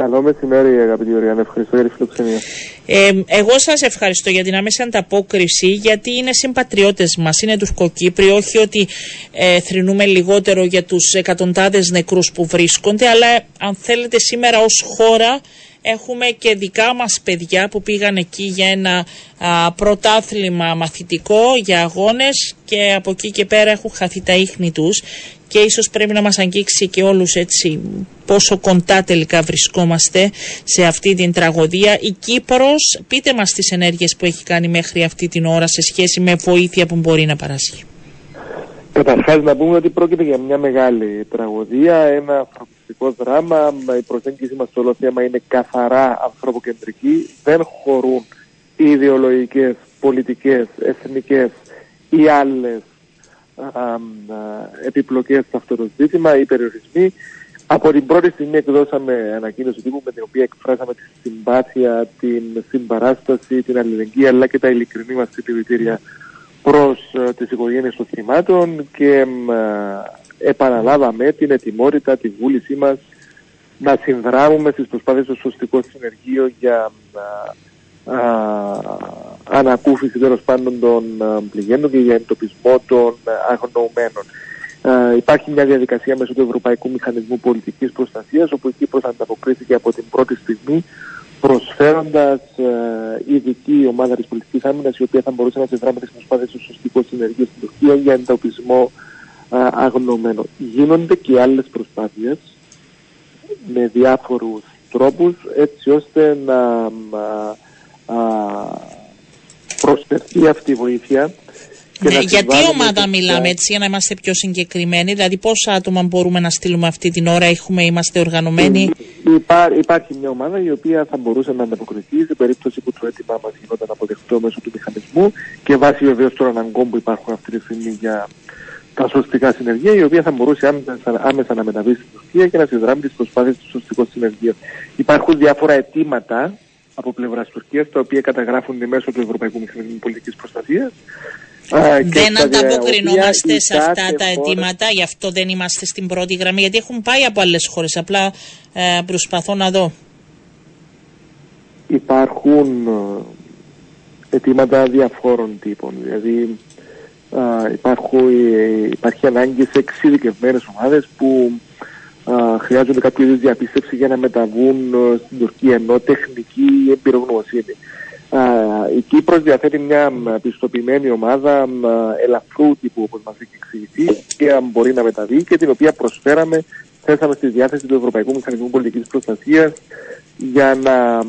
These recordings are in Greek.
Καλό μεσημέρι, αγαπητή Οριάννα. Ευχαριστώ για τη φιλοξενία. Ε, εγώ σας ευχαριστώ για την άμεση ανταπόκριση, γιατί είναι συμπατριώτες μας, είναι τους Κοκύπροι. Όχι ότι ε, θρυνούμε λιγότερο για τους εκατοντάδες νεκρούς που βρίσκονται, αλλά αν θέλετε, σήμερα ως χώρα Έχουμε και δικά μας παιδιά που πήγαν εκεί για ένα α, πρωτάθλημα μαθητικό, για αγώνες και από εκεί και πέρα έχουν χαθεί τα ίχνη τους και ίσως πρέπει να μας αγγίξει και όλους έτσι πόσο κοντά τελικά βρισκόμαστε σε αυτή την τραγωδία. Η Κύπρος, πείτε μας τις ενέργειες που έχει κάνει μέχρι αυτή την ώρα σε σχέση με βοήθεια που μπορεί να παράσχει. Καταρχάς να πούμε ότι πρόκειται για μια μεγάλη τραγωδία, ένα ανθρωπιστικό δράμα. Η προσέγγιση μας στο όλο θέμα είναι καθαρά ανθρωποκεντρική. Δεν χωρούν ιδεολογικές, πολιτικές, εθνικές ή άλλες επιπλοκές σε αυτό το ζήτημα ή περιορισμοί. Από την πρώτη στιγμή εκδώσαμε ανακοίνωση τύπου με την οποία εκφράσαμε τη συμπάθεια, την συμπαράσταση, την αλληλεγγύη αλλά και τα ειλικρινή μας συλληπιτήρια προς ε, τις οικογένειες των θυμάτων και ε, επαναλάβαμε την ετοιμότητα, τη βούλησή μας να συνδράμουμε στις προσπάθειες του σωστικό συνεργείο για ε, ανακούφιση τέλος πάντων των πληγέντων και για εντοπισμό των αγνοωμένων. Uh, υπάρχει μια διαδικασία μέσω του Ευρωπαϊκού Μηχανισμού Πολιτικής Προστασίας όπου η Κύπρος ανταποκρίθηκε από την πρώτη στιγμή προσφέροντας ε, ειδική ομάδα της πολιτικής άμυνας, η οποία θα μπορούσε να συνδράμει τι προσπάθειε του σωστικού συνεργείου στην Τουρκία για εντοπισμό ε, αγνωμένων. Γίνονται και άλλες προσπάθειες με διάφορους τρόπους έτσι ώστε να ε, προσφερθεί αυτή η βοήθεια ναι, γιατί ομάδα μιλάμε έτσι για να είμαστε πιο συγκεκριμένοι, δηλαδή πόσα άτομα μπορούμε να στείλουμε αυτή την ώρα, έχουμε, είμαστε οργανωμένοι. Υπά, υπάρχει μια ομάδα η οποία θα μπορούσε να ανταποκριθεί σε περίπτωση που το αίτημά μας γινόταν αποδεκτό μέσω του μηχανισμού και βάσει βεβαίως των αναγκών που υπάρχουν αυτή τη στιγμή για τα σωστικά συνεργεία, η οποία θα μπορούσε άμεσα, άμεσα να μεταβεί στην Τουρκία και να συνδράμει τις προσπάθειες του σωστικού συνεργείου. Υπάρχουν διάφορα αιτήματα από πλευράς Τουρκίας, τα οποία καταγράφονται μέσω του Ευρωπαϊκού Μηχανισμού Πολιτικής Προστασίας δεν ανταποκρινόμαστε σε αυτά τα αιτήματα, γι' αυτό δεν είμαστε στην πρώτη γραμμή, γιατί έχουν πάει από άλλες χώρες. Απλά ε, προσπαθώ να δω. Υπάρχουν ε, αιτήματα διαφόρων τύπων. Δηλαδή ε, υπάρχει ανάγκη σε εξειδικευμένες ομάδες που χρειάζονται κάποιο είδους διαπίστευση για να μεταβούν στην Τουρκία, ενώ τεχνική εμπειρογνωμοσύνη η Κύπρος διαθέτει μια πιστοποιημένη ομάδα ελαφρού τύπου όπως μας έχει εξηγηθεί και μπορεί να μεταβεί και την οποία προσφέραμε, θέσαμε στη διάθεση του Ευρωπαϊκού Μηχανισμού Πολιτικής Προστασίας για να,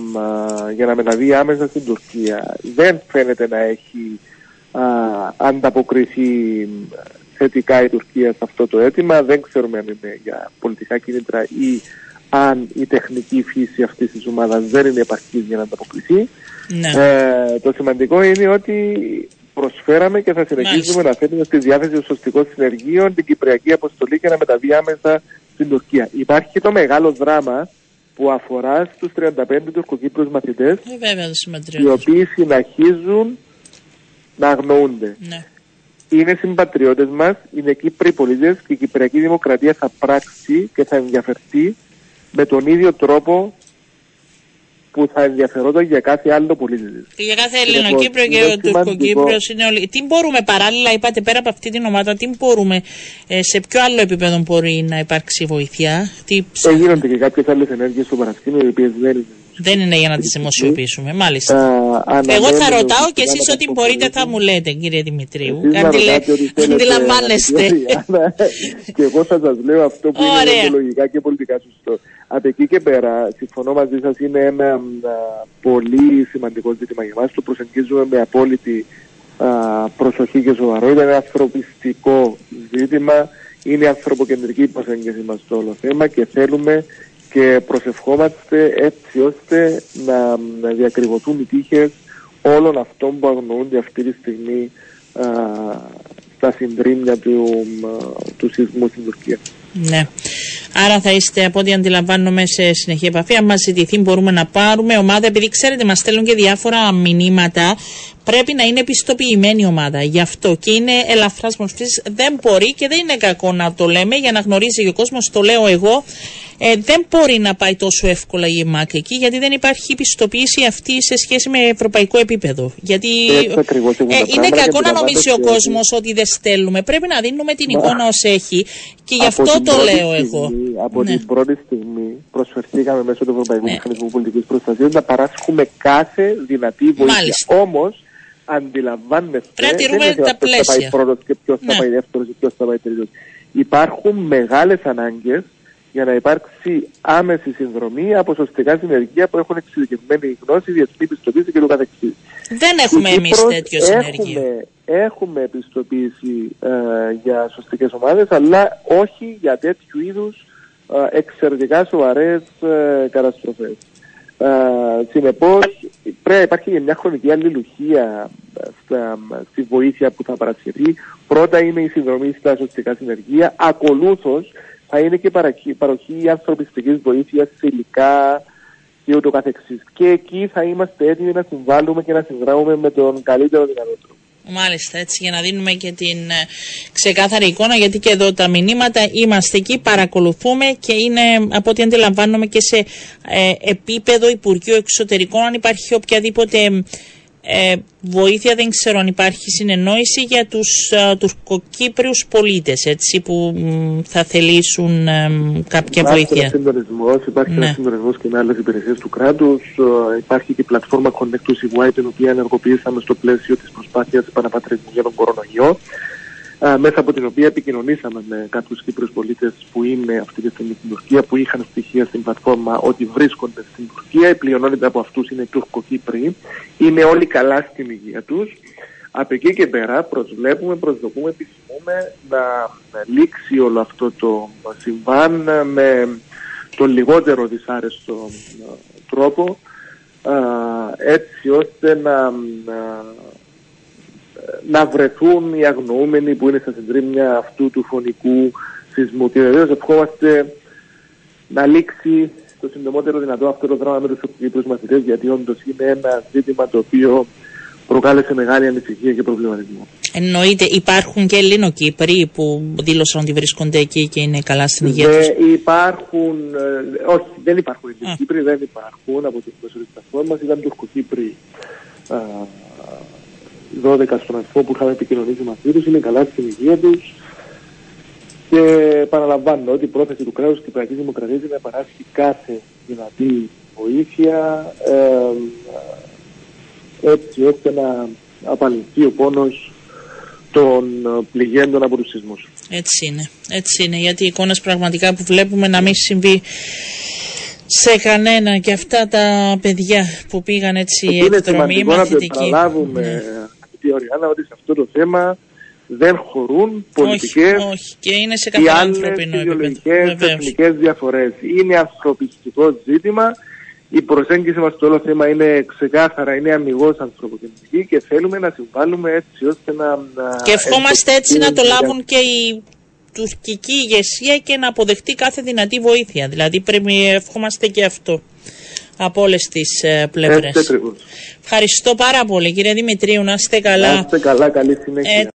για να μεταβεί άμεσα στην Τουρκία. Δεν φαίνεται να έχει α, ανταποκριθεί θετικά η Τουρκία σε αυτό το αίτημα. Δεν ξέρουμε αν είναι για πολιτικά κίνητρα ή αν η τεχνική φύση αυτής της ομάδας δεν είναι επαρκής για να ανταποκριθεί. Ναι. Ε, το σημαντικό είναι ότι προσφέραμε και θα συνεχίσουμε να θέτουμε στη διάθεση των σωστικών συνεργείων την Κυπριακή Αποστολή και να μεταβεί άμεσα στην Τουρκία. Υπάρχει και το μεγάλο δράμα που αφορά στους 35 τουρκοκύπρους μαθητές ε, οι οποίοι συνεχίζουν να αγνοούνται. Ναι. Είναι συμπατριώτες μας, είναι Κύπροι πολίτες και η Κυπριακή Δημοκρατία θα πράξει και θα ενδιαφερθεί με τον ίδιο τρόπο που θα ενδιαφερόταν για κάθε άλλο πολίτη Και για κάθε Ελληνοκύπριο και ο Τουρκοκύπριο είναι όλοι. Τι μπορούμε παράλληλα, είπατε πέρα από αυτή την ομάδα, τι μπορούμε, ε, σε ποιο άλλο επίπεδο μπορεί να υπάρξει βοήθεια. Τι... Ε, γίνονται και κάποιες άλλες ενέργειες στο παρασκήνιο, οι οποίες δεν είναι δεν είναι για να τις δημοσιοποιήσουμε, μάλιστα. Εγώ θα ρωτάω και εσείς ό,τι μπορείτε θα μου λέτε, κύριε Δημητρίου. Αντιλαμβάνεστε. Και εγώ θα σας λέω αυτό που είναι ιδεολογικά και πολιτικά σωστό. Από εκεί και πέρα, συμφωνώ μαζί σας, είναι ένα πολύ σημαντικό ζήτημα για μα. Το προσεγγίζουμε με απόλυτη προσοχή και σοβαρότητα. Είναι ένα ανθρωπιστικό ζήτημα. Είναι ανθρωποκεντρική η προσέγγιση μας στο όλο θέμα και θέλουμε και προσευχόμαστε έτσι ώστε να, να διακριβωθούν οι τύχες όλων αυτών που αγνοούνται αυτή τη στιγμή α, στα συντρίμια του, του σεισμού στην Τουρκία. Ναι. Άρα θα είστε από ό,τι αντιλαμβάνομαι σε συνεχή επαφή. Αν μας ζητηθεί, μπορούμε να πάρουμε ομάδα. Επειδή ξέρετε, μας στέλνουν και διάφορα μηνύματα πρέπει να είναι επιστοποιημένη ομάδα. Γι' αυτό και είναι ελαφράς μορφής. Δεν μπορεί και δεν είναι κακό να το λέμε για να γνωρίζει και ο κόσμος. Το λέω εγώ. Ε, δεν μπορεί να πάει τόσο εύκολα η ΕΜΑΚ εκεί, γιατί δεν υπάρχει πιστοποίηση αυτή σε σχέση με ευρωπαϊκό επίπεδο. Γιατί ε, είναι κακό να νομίζει ο κόσμος ότι δεν στέλνουμε. Πρέπει να δίνουμε την εικόνα ως έχει και γι' αυτό το λέω εγώ. Από ναι. την πρώτη στιγμή προσφερθήκαμε μέσω του Ευρωπαϊκού ναι. Μηχανισμού Πολιτικής Προστασίας να παράσχουμε κάθε δυνατή βοήθεια. Όμως, αντιλαμβάνεστε. Πρέπει να τηρούμε τα πλαίσια. Ποιος θα πάει πρώτος και ποιος θα ναι. πάει δεύτερος και ποιος θα πάει τρίτος. Υπάρχουν μεγάλες ανάγκες για να υπάρξει άμεση συνδρομή από σωστικά συνεργεία που έχουν εξειδικευμένη γνώση, διεθνή πιστοποίηση και το καθεξής. Δεν έχουμε εμείς τέτοιο συνεργείο. Έχουμε, έχουμε πιστοποίηση ε, για σωστικές ομάδες, αλλά όχι για τέτοιου είδους ε, εξαιρετικά σοβαρές ε, καταστροφές. Ε, Συνεπώς, πρέπει να υπάρχει μια χρονική αλληλουχία ε, στα, στη βοήθεια που θα παρασχεθεί. Πρώτα είναι η συνδρομή στα σωστικά συνεργεία. Ακολούθως θα είναι και παροχή, παροχή ανθρωπιστικής βοήθειας σε υλικά και ούτω καθεξής. Και εκεί θα είμαστε έτοιμοι να συμβάλλουμε και να συνδράμουμε με τον καλύτερο δυνατό τρόπο. Μάλιστα, έτσι για να δίνουμε και την ε, ξεκάθαρη εικόνα, γιατί και εδώ τα μηνύματα είμαστε εκεί, παρακολουθούμε και είναι από ό,τι αντιλαμβάνομαι και σε ε, επίπεδο Υπουργείου Εξωτερικών, αν υπάρχει οποιαδήποτε ε, βοήθεια, δεν ξέρω αν υπάρχει συνεννόηση για τους α, τουρκοκύπριους πολίτες έτσι, που θα θελήσουν κάποια υπάρχει βοήθεια. Ένα συντονισμός, υπάρχει ναι. ένα συντονισμός και με άλλες υπηρεσίες του κράτους. υπάρχει και η πλατφόρμα Connect to CY, την οποία ενεργοποιήσαμε στο πλαίσιο της προσπάθειας επαναπατρισμού για τον κορονοϊό μέσα από την οποία επικοινωνήσαμε με κάποιους Κύπρους πολίτες που είναι αυτή τη στιγμή στην Τουρκία, που είχαν στοιχεία στην πλατφόρμα ότι βρίσκονται στην Τουρκία. Η πλειονότητα από αυτούς είναι Τουρκοκύπροι. Είναι όλοι καλά στην υγεία τους. Από εκεί και πέρα προσβλέπουμε, προσδοκούμε, επιθυμούμε να λήξει όλο αυτό το συμβάν με τον λιγότερο δυσάρεστο τρόπο έτσι ώστε να να βρεθούν οι αγνοούμενοι που είναι στα συντρίμμια αυτού του φωνικού σεισμού. Και βεβαίως ευχόμαστε να λήξει το συντομότερο δυνατό αυτό το δράμα με τους Κύπρου μαθητές, γιατί όντως είναι ένα ζήτημα το οποίο προκάλεσε μεγάλη ανησυχία και προβληματισμό. Εννοείται, υπάρχουν και Ελληνοκύπροι που δήλωσαν ότι βρίσκονται εκεί και είναι καλά στην υγεία τους. Υπάρχουν, ε, όχι, δεν υπάρχουν Ελληνοκύπροι, δεν υπάρχουν από την προσωπική πλατφόρμας. Ήταν Τουρκοκύπροι 12 στον αριθμό που είχαμε επικοινωνήσει μαζί τους, είναι καλά στην υγεία τους. Και παραλαμβάνω ότι η πρόθεση του κράτους και η Κυπριακής Δημοκρατίας είναι να παράσχει κάθε δυνατή βοήθεια ε, έτσι ώστε να απαλληφθεί ο πόνος των πληγέντων από τους σεισμούς. Έτσι είναι. Έτσι είναι. Γιατί οι εικόνες πραγματικά που βλέπουμε να μην συμβεί σε κανένα και αυτά τα παιδιά που πήγαν έτσι εκδρομή μαθητική. Είναι να ναι αγαπητή Οριάννα, ότι σε αυτό το θέμα δεν χωρούν πολιτικές ή άλλες ιδεολογικές εθνικές διαφορές. Είναι ανθρωπιστικό ζήτημα. Η προσέγγιση μας στο όλο θέμα είναι ξεκάθαρα, είναι αμυγός ανθρωποκεντρική και θέλουμε να συμβάλλουμε έτσι ώστε να. Και ευχόμαστε έτσι να το λάβουν και οι τουρκική ηγεσία και να αποδεχτεί κάθε δυνατή βοήθεια. Δηλαδή πρέπει ευχόμαστε και αυτό από όλες τις ε, πλευρές. Ευχαριστώ πάρα πολύ κύριε Δημητρίου, να είστε καλά. Να είστε καλά, καλή συνέχεια.